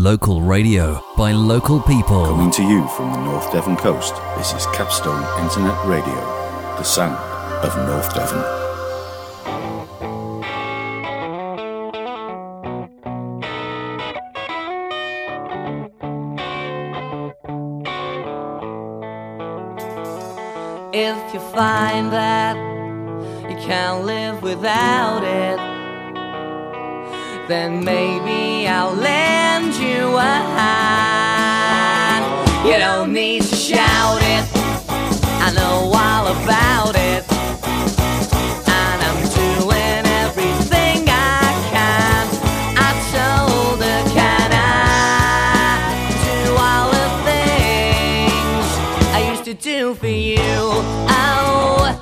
local radio by local people. Coming to you from the North Devon coast, this is Capstone Internet Radio, the sound of North Devon. If you find that you can't live without it, then maybe I'll lend you a hand. You don't need to shout it, I know all about it. And I'm doing everything I can. I told her, can I do all the things I used to do for you? Oh,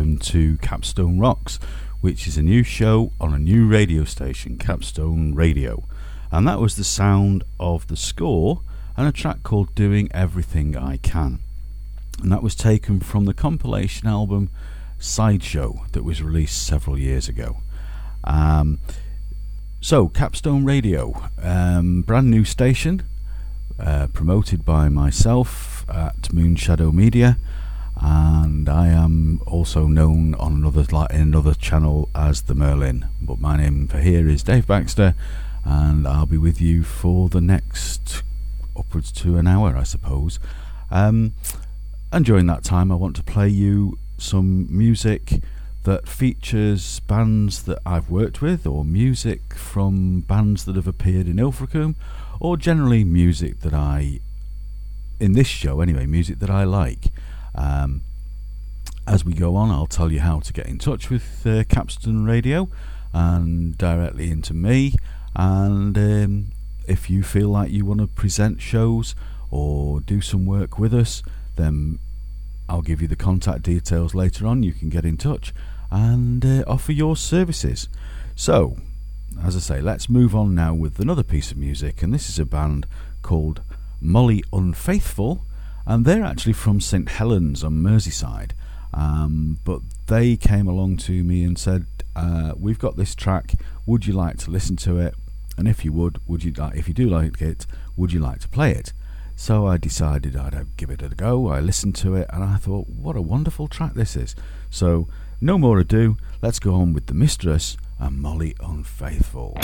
welcome to Capstone Rocks, which is a new show on a new radio station, Capstone Radio. And that was the sound of the score and a track called Doing Everything I Can. And that was taken from the compilation album Sideshow that was released several years ago. Um, so, Capstone Radio, um, brand new station, uh, promoted by myself at Moonshadow Media, and I am also known on another in another channel as the Merlin. But my name for here is Dave Baxter, and I'll be with you for the next upwards to an hour, I suppose. Um, and during that time, I want to play you some music that features bands that I've worked with, or music from bands that have appeared in Ilfracombe, or generally music that I, in this show anyway, music that I like. Um, as we go on, I'll tell you how to get in touch with uh, Capstone Radio and directly into me. And um, if you feel like you want to present shows or do some work with us, then I'll give you the contact details later on. You can get in touch and uh, offer your services. So, as I say, let's move on now with another piece of music, and this is a band called Molly Unfaithful, and they're actually from St Helens on Merseyside. Um, but they came along to me and said, uh, "We've got this track. Would you like to listen to it? And if you would, would you like? If you do like it, would you like to play it?" So I decided I'd give it a go. I listened to it and I thought, what a wonderful track this is. So, no more ado, let's go on with The Mistress and Molly Unfaithful.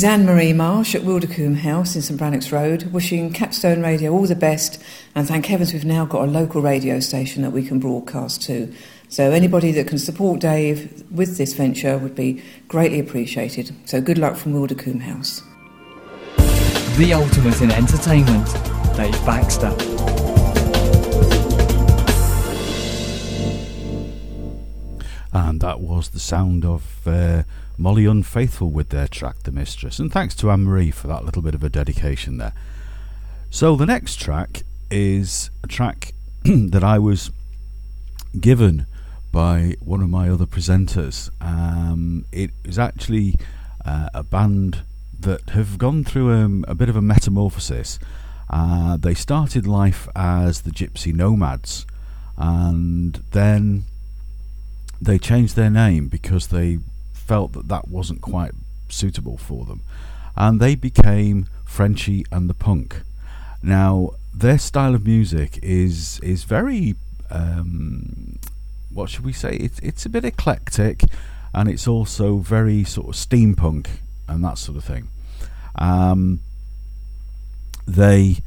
Is Anne Marie Marsh at Wildercombe House in St Brannocks Road, wishing Capstone Radio all the best, and thank heavens we've now got a local radio station that we can broadcast to. So anybody that can support Dave with this venture would be greatly appreciated. So good luck from Wildercombe House. The ultimate in entertainment, Dave Baxter. And that was the sound of uh, Molly Unfaithful with their track The Mistress. And thanks to Anne Marie for that little bit of a dedication there. So the next track is a track that I was given by one of my other presenters. Um, it is actually uh, a band that have gone through um, a bit of a metamorphosis. Uh, they started life as the Gypsy Nomads, and then they changed their name because they felt that that wasn't quite suitable for them, and they became Frenchy and the Punk. Now, their style of music is is very um, what should we say? It's it's a bit eclectic, and it's also very sort of steampunk and that sort of thing. Um, they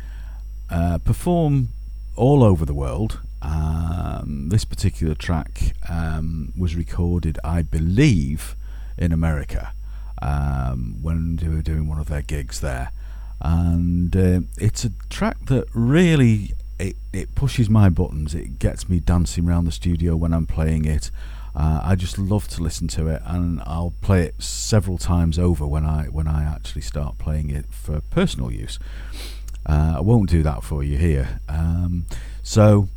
uh, perform all over the world. Um, this particular track um, was recorded, I believe, in America um, when they were doing one of their gigs there, and uh, it's a track that really it, it pushes my buttons. It gets me dancing around the studio when I'm playing it. Uh, I just love to listen to it, and I'll play it several times over when I when I actually start playing it for personal use. Uh, I won't do that for you here. Um, so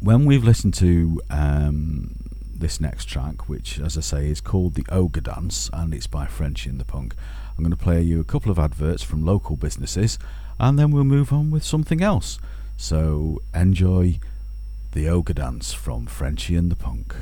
when we've listened to um, this next track, which, as I say, is called the Ogre Dance, and it's by Frenchy and the Punk, I'm going to play you a couple of adverts from local businesses, and then we'll move on with something else. So enjoy the Ogre Dance from Frenchy and the Punk.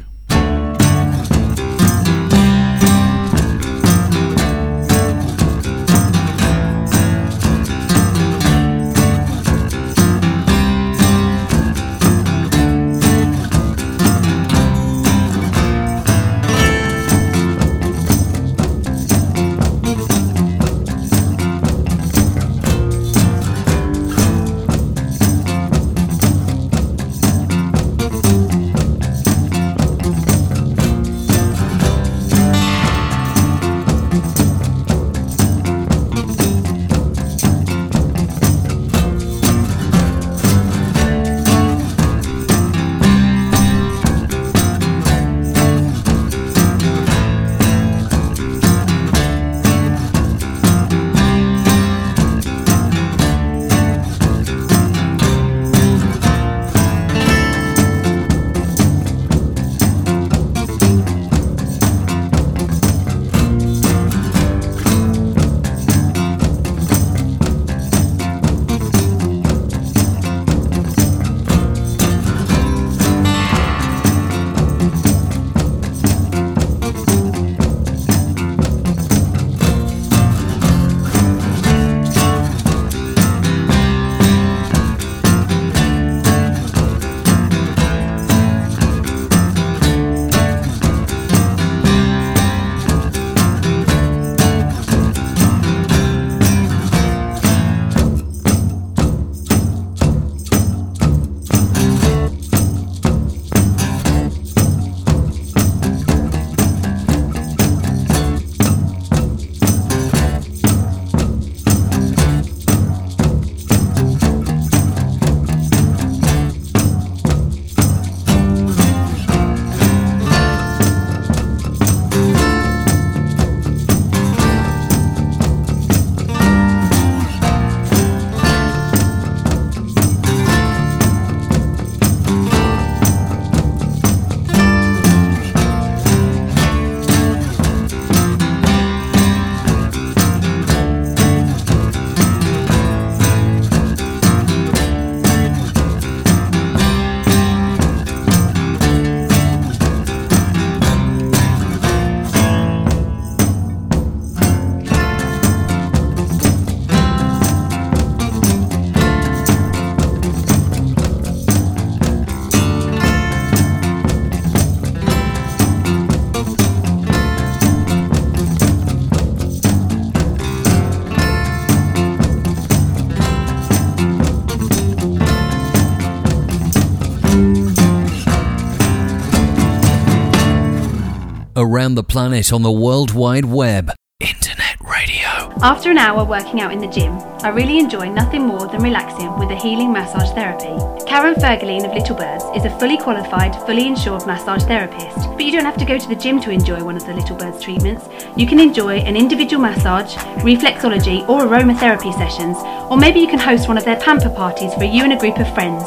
Around the planet on the World Wide Web. Internet radio. After an hour working out in the gym, I really enjoy nothing more than relaxing with a healing massage therapy. Karen Fergaline of Little Birds is a fully qualified, fully insured massage therapist, but you don't have to go to the gym to enjoy one of the Little Birds treatments. You can enjoy an individual massage, reflexology, or aromatherapy sessions, or maybe you can host one of their pamper parties for you and a group of friends,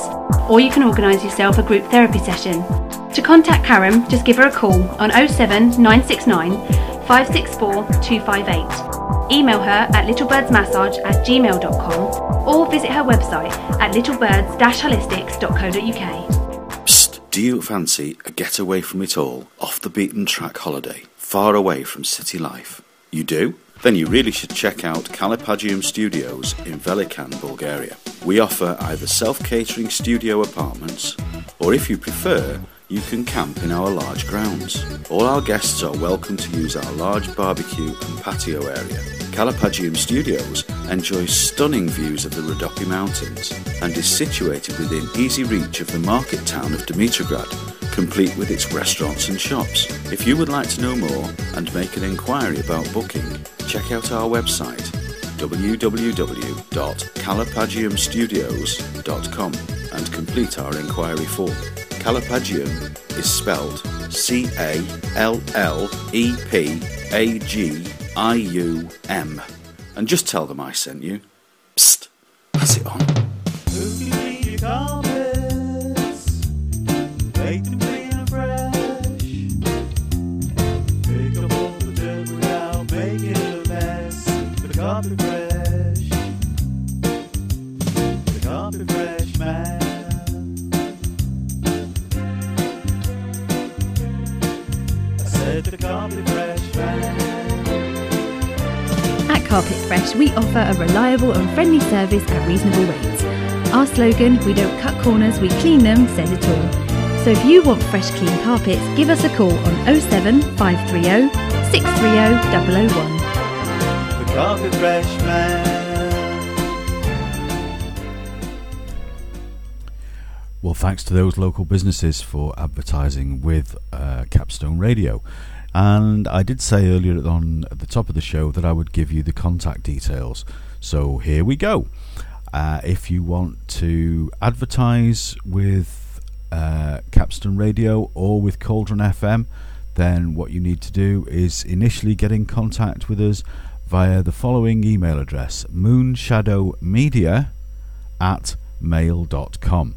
or you can organise yourself a group therapy session. To contact Karen, just give her a call on 07 969 564 258. Email her at littlebirdsmassage at gmail.com or visit her website at littlebirds-holistics.co.uk. Psst, do you fancy a getaway from it all, off the beaten track holiday, far away from city life? You do? Then you really should check out Callepagium Studios in Velikan, Bulgaria. We offer either self catering studio apartments, or if you prefer, you can camp in our large grounds. All our guests are welcome to use our large barbecue and patio area. Callepagium Studios enjoys stunning views of the Rodopi Mountains and is situated within easy reach of the market town of Dimitrovgrad, complete with its restaurants and shops. If you would like to know more and make an inquiry about booking, check out our website www.callepagiumstudios.com and complete our inquiry form. Callepagium is spelled C A L L E P A G I U M. And just tell them I sent you. Psst, pass it on. Carpet Fresh, we offer a reliable and friendly service at reasonable rates. Our slogan, we don't cut corners, we clean them, says it all. So if you want fresh, clean carpets, give us a call on 07 530 630 001. The Carpet Fresh Man. Well, thanks to those local businesses for advertising with uh, Capstone Radio. And I did say earlier on at the top of the show that I would give you the contact details. So here we go. Uh, if you want to advertise with uh, Capstone Radio or with Cauldron FM, then what you need to do is initially get in contact with us via the following email address moonshadowmedia at mail.com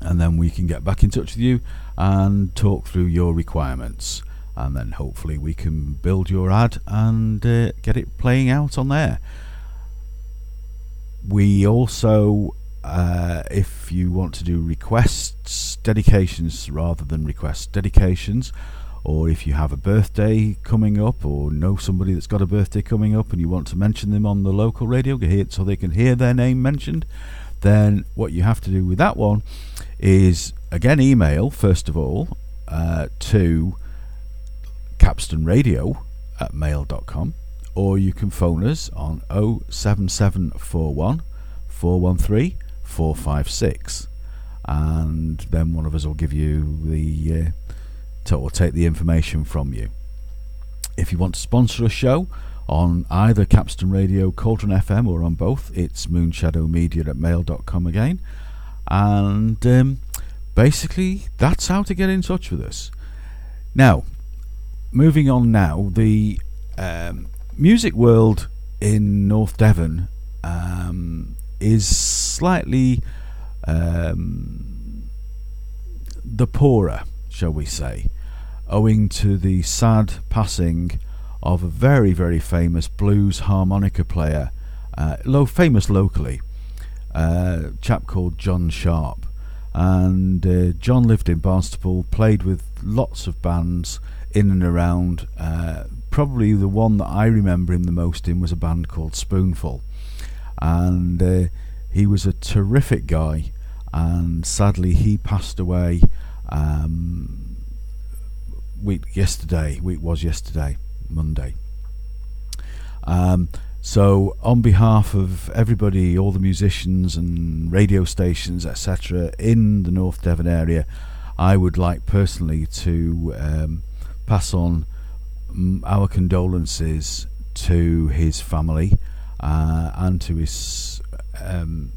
and then we can get back in touch with you and talk through your requirements and then hopefully we can build your ad and uh, get it playing out on there. We also uh, if you want to do requests dedications rather than requests dedications or if you have a birthday coming up or know somebody that's got a birthday coming up and you want to mention them on the local radio so they can hear their name mentioned then what you have to do with that one is again email first of all uh, to capstone radio at mail.com or you can phone us on 07741 413 456 and then one of us will give you the uh, to, or take the information from you if you want to sponsor a show on either Capstone Radio, Cauldron FM, or on both, it's moonshadowmedia at mail.com again. And um, basically, that's how to get in touch with us. Now, moving on now, the um, music world in North Devon um, is slightly um, the poorer, shall we say, owing to the sad passing of a very, very famous blues harmonica player, uh, low, famous locally, uh, a chap called John Sharp. And uh, John lived in Barnstaple, played with lots of bands in and around. Uh, probably the one that I remember him the most in was a band called Spoonful. And uh, he was a terrific guy, and sadly he passed away um, week yesterday. Week was yesterday. Monday. Um, so, on behalf of everybody, all the musicians and radio stations, etc., in the North Devon area, I would like personally to um, pass on mm, our condolences to his family uh, and to his um,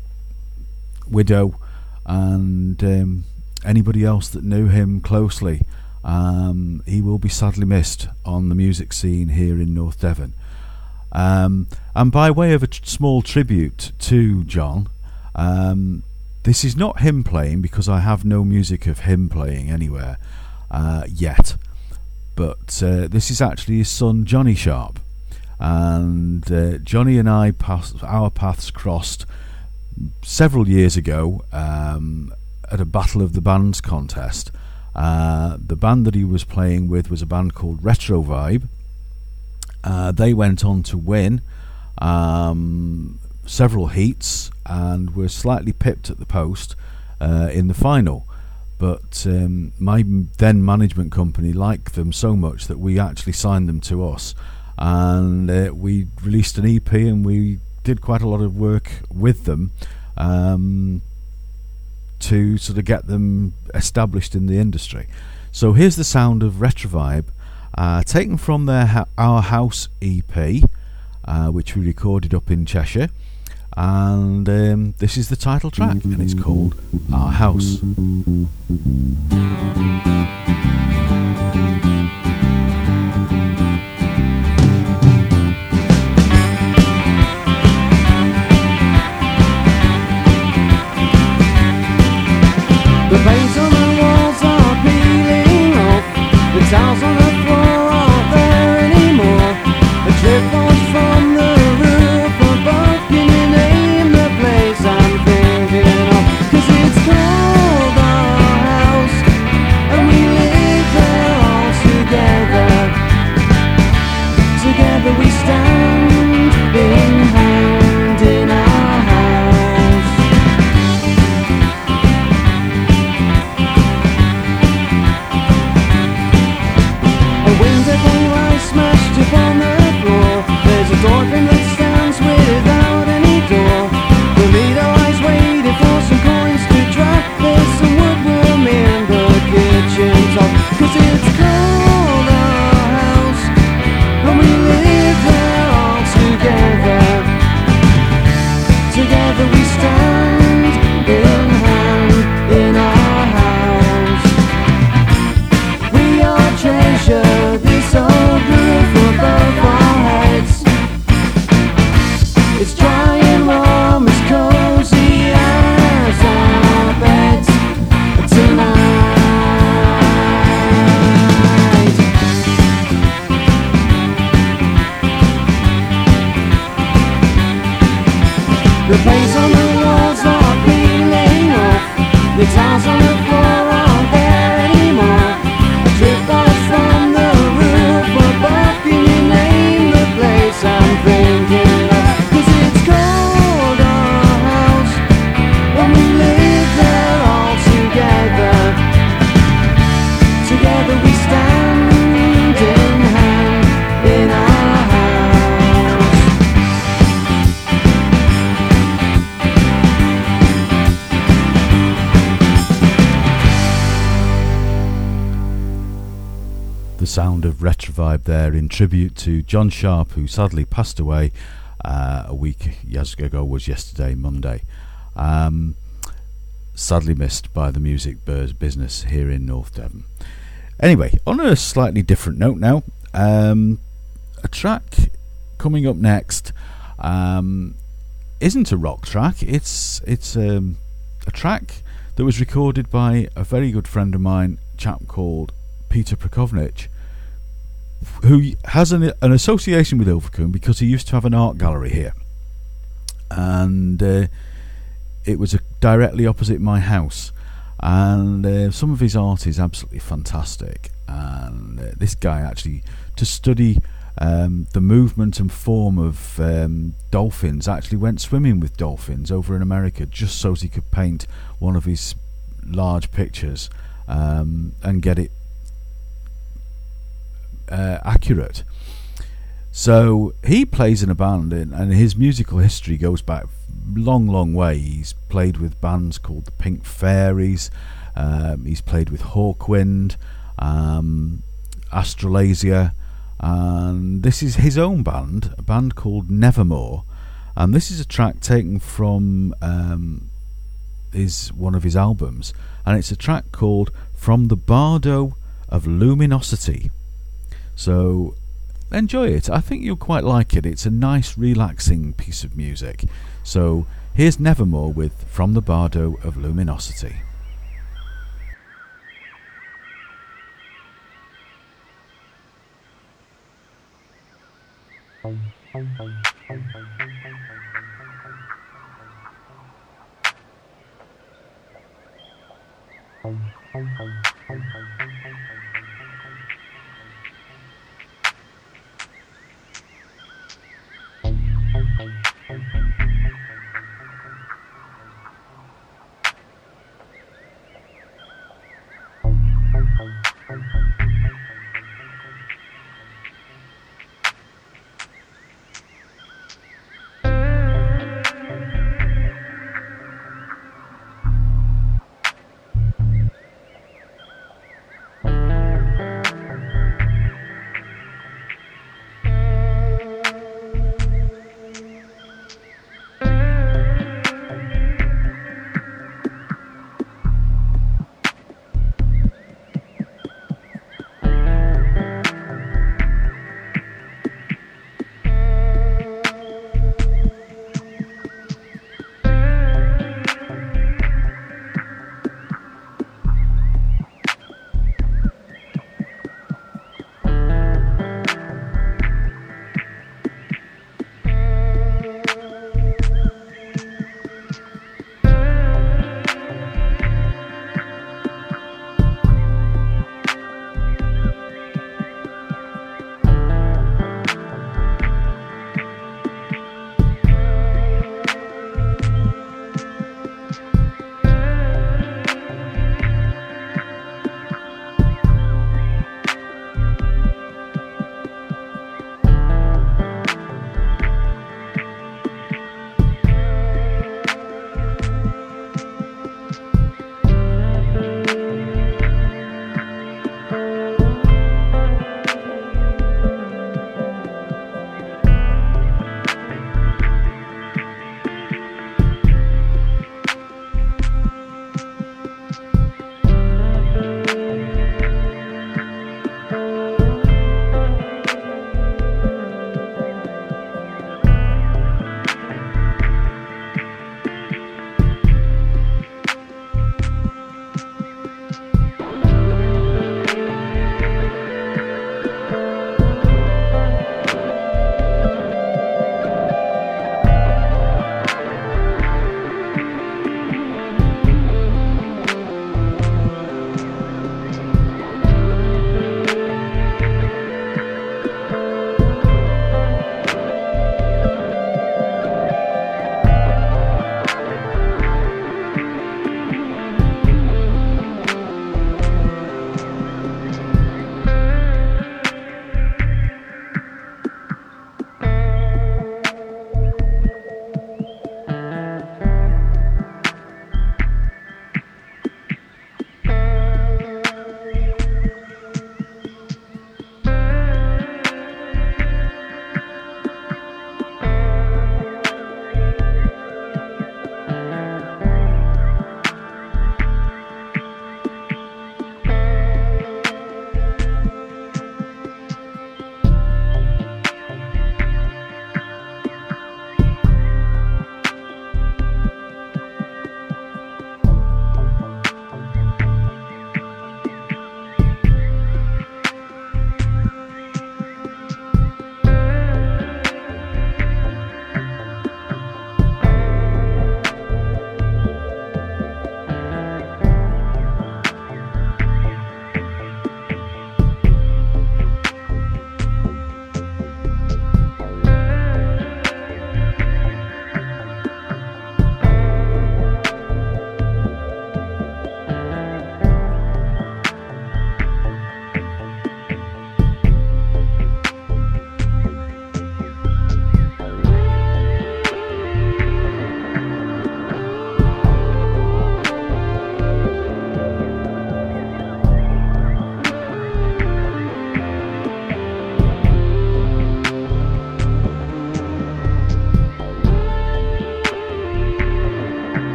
widow and um, anybody else that knew him closely. Um, he will be sadly missed on the music scene here in North Devon. Um, and by way of a t- small tribute to John, um, this is not him playing because I have no music of him playing anywhere uh, yet. But uh, this is actually his son Johnny Sharp, and uh, Johnny and I our paths crossed several years ago um, at a Battle of the Bands contest. Uh, the band that he was playing with was a band called Retro Vibe. Uh, they went on to win um, several heats and were slightly pipped at the post uh, in the final. But um, my then management company liked them so much that we actually signed them to us, and uh, we released an EP and we did quite a lot of work with them um, to sort of get them established in the industry. So here's the sound of Retrovibe, uh, taken from their ha- Our House EP, uh, which we recorded up in Cheshire. And um, this is the title track, and it's called Our House. There in tribute to John Sharp, who sadly passed away uh, a week years ago, was yesterday, Monday. Um, sadly missed by the music business here in North Devon. Anyway, on a slightly different note now, um, a track coming up next um, isn't a rock track. It's it's um, a track that was recorded by a very good friend of mine, chap called Peter Pracownik, who has an, an association with Ilfracombe because he used to have an art gallery here, and uh, it was a, directly opposite my house. And uh, some of his art is absolutely fantastic. And uh, this guy actually to study um, the movement and form of um, dolphins actually went swimming with dolphins over in America just so he could paint one of his large pictures um, and get it uh, accurate. So he plays in a band, and, and his musical history goes back long, long way. He's played with bands called the Pink Fairies. Um, he's played with Hawkwind, um, Astralasia, and this is his own band, a band called Nevermore, and this is a track taken from um, his one of his albums, and it's a track called "From the Bardo of Luminosity." So enjoy it. I think you'll quite like it. It's a nice, relaxing piece of music. So here's Nevermore with From the Bardo of Luminosity. Um.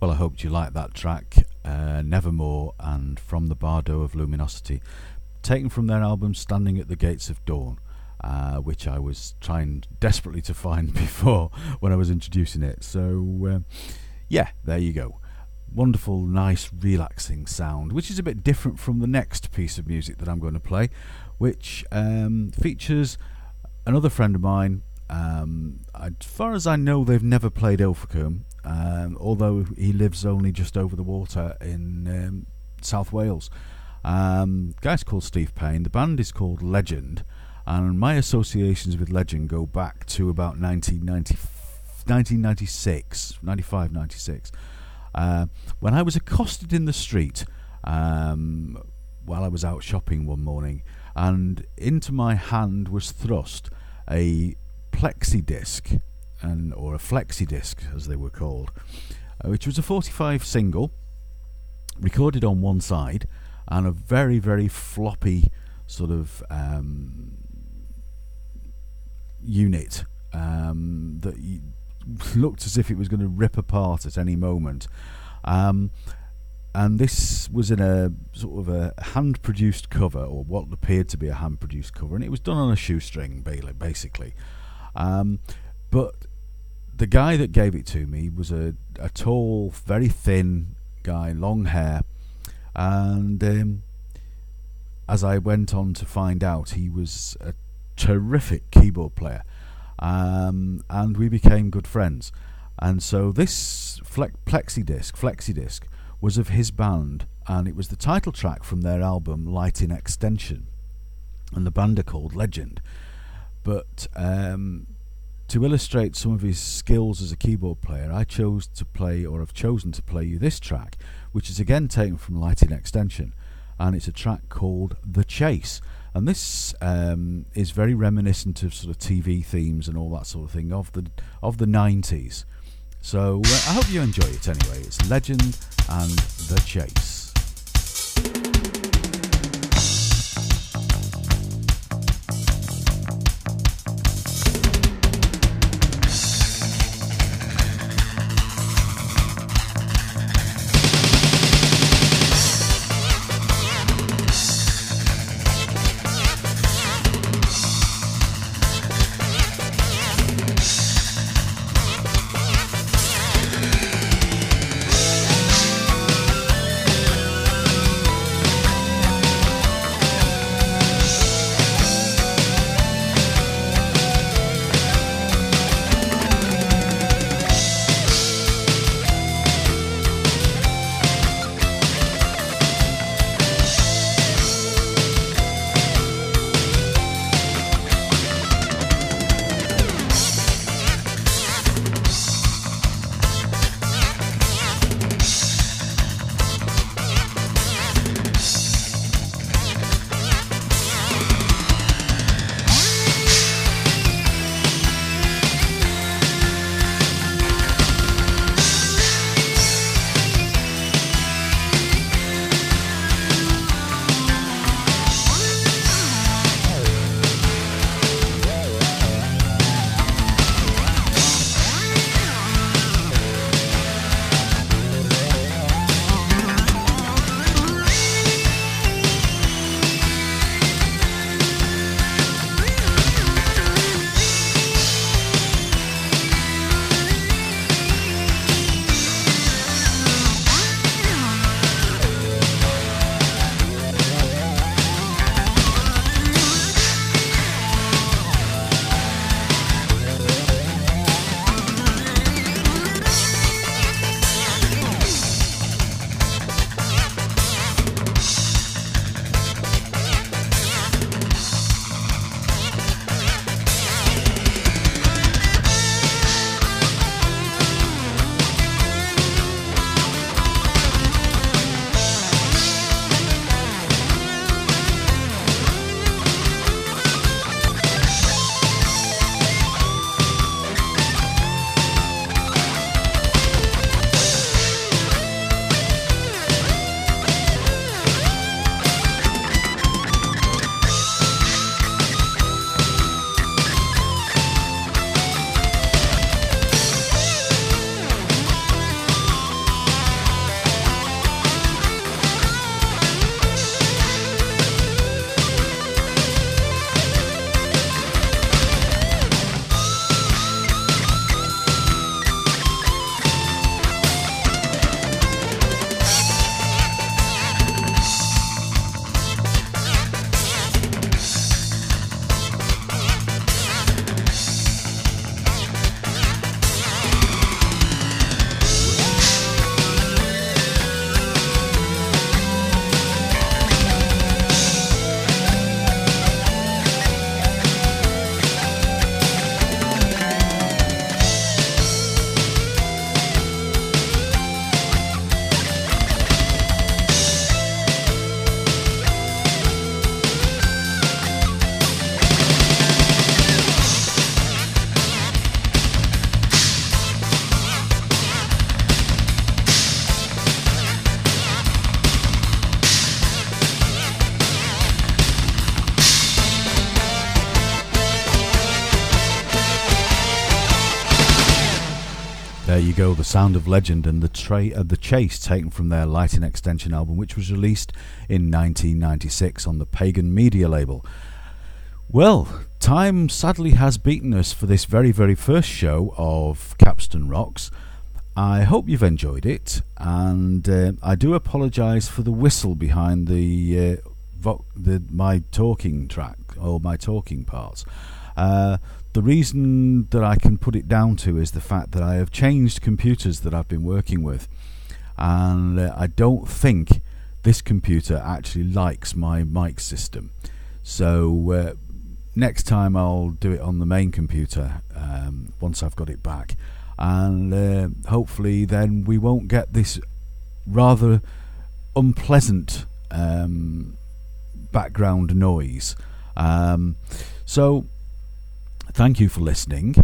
Well, I hoped you liked that track, uh, Nevermore, and From the Bardo of Luminosity, taken from their album Standing at the Gates of Dawn, uh, which I was trying desperately to find before when I was introducing it. So, uh, yeah, there you go. Wonderful, nice, relaxing sound, which is a bit different from the next piece of music that I'm going to play, which um, features another friend of mine. Um, as far as I know, they've never played Ilfracombe, um, although he lives only just over the water in um, South Wales. Um, guy's called Steve Payne. The band is called Legend, and my associations with Legend go back to about 1990, 1996, 95, 96. Uh, when I was accosted in the street um, while I was out shopping one morning, and into my hand was thrust a plexi disc, and or a flexi disc as they were called, uh, which was a 45 single, recorded on one side, and a very very floppy sort of um, unit um, that looked as if it was going to rip apart at any moment. Um, and this was in a sort of a hand produced cover, or what appeared to be a hand produced cover, and it was done on a shoestring, basically. Um, but the guy that gave it to me was a, a tall, very thin guy, long hair, and um, as I went on to find out, he was a terrific keyboard player, um, and we became good friends. And so this flex- plexi disc, flexi disc, was of his band, and it was the title track from their album Light in Extension, and the band are called Legend. But um, to illustrate some of his skills as a keyboard player, I chose to play, or have chosen to play you this track, which is again taken from Light in Extension, and it's a track called The Chase. And this um, is very reminiscent of sort of TV themes and all that sort of thing of the of the 90s. So uh, I hope you enjoy it anyway. It's Legend and The Chase. The sound of legend and the uh, the chase taken from their Light in Extension album, which was released in 1996 on the Pagan Media label. Well, time sadly has beaten us for this very, very first show of Capstone Rocks. I hope you've enjoyed it, and uh, I do apologise for the whistle behind the, uh, vo- the my talking track or my talking parts. Uh, the reason that I can put it down to is the fact that I have changed computers that I've been working with, and uh, I don't think this computer actually likes my mic system. So uh, next time I'll do it on the main computer um, once I've got it back, and uh, hopefully then we won't get this rather unpleasant um, background noise. Um, so thank you for listening.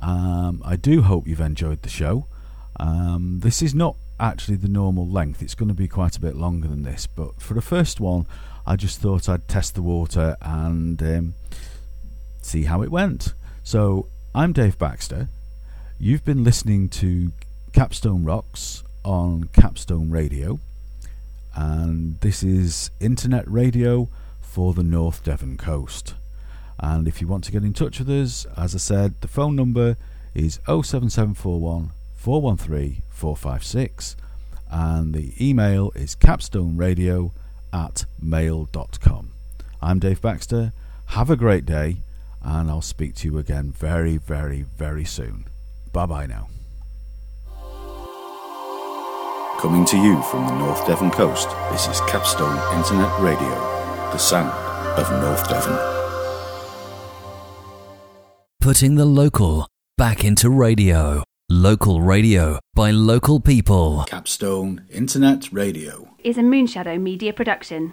Um, I do hope you've enjoyed the show. Um, this is not actually the normal length, it's going to be quite a bit longer than this, but for the first one, I just thought I'd test the water and um, see how it went. So, I'm Dave Baxter. You've been listening to Capstone Rocks on Capstone Radio, and this is internet radio for the North Devon coast. And if you want to get in touch with us, as I said, the phone number is 07741 413 456 and the email is capstoneradio at mail.com. I'm Dave Baxter. Have a great day, and I'll speak to you again very, very, very soon. Bye bye now. Coming to you from the North Devon coast, this is Capstone Internet Radio, the sound of North Devon. Putting the local back into radio. Local radio by local people. Capstone Internet Radio. Is a Moonshadow media production.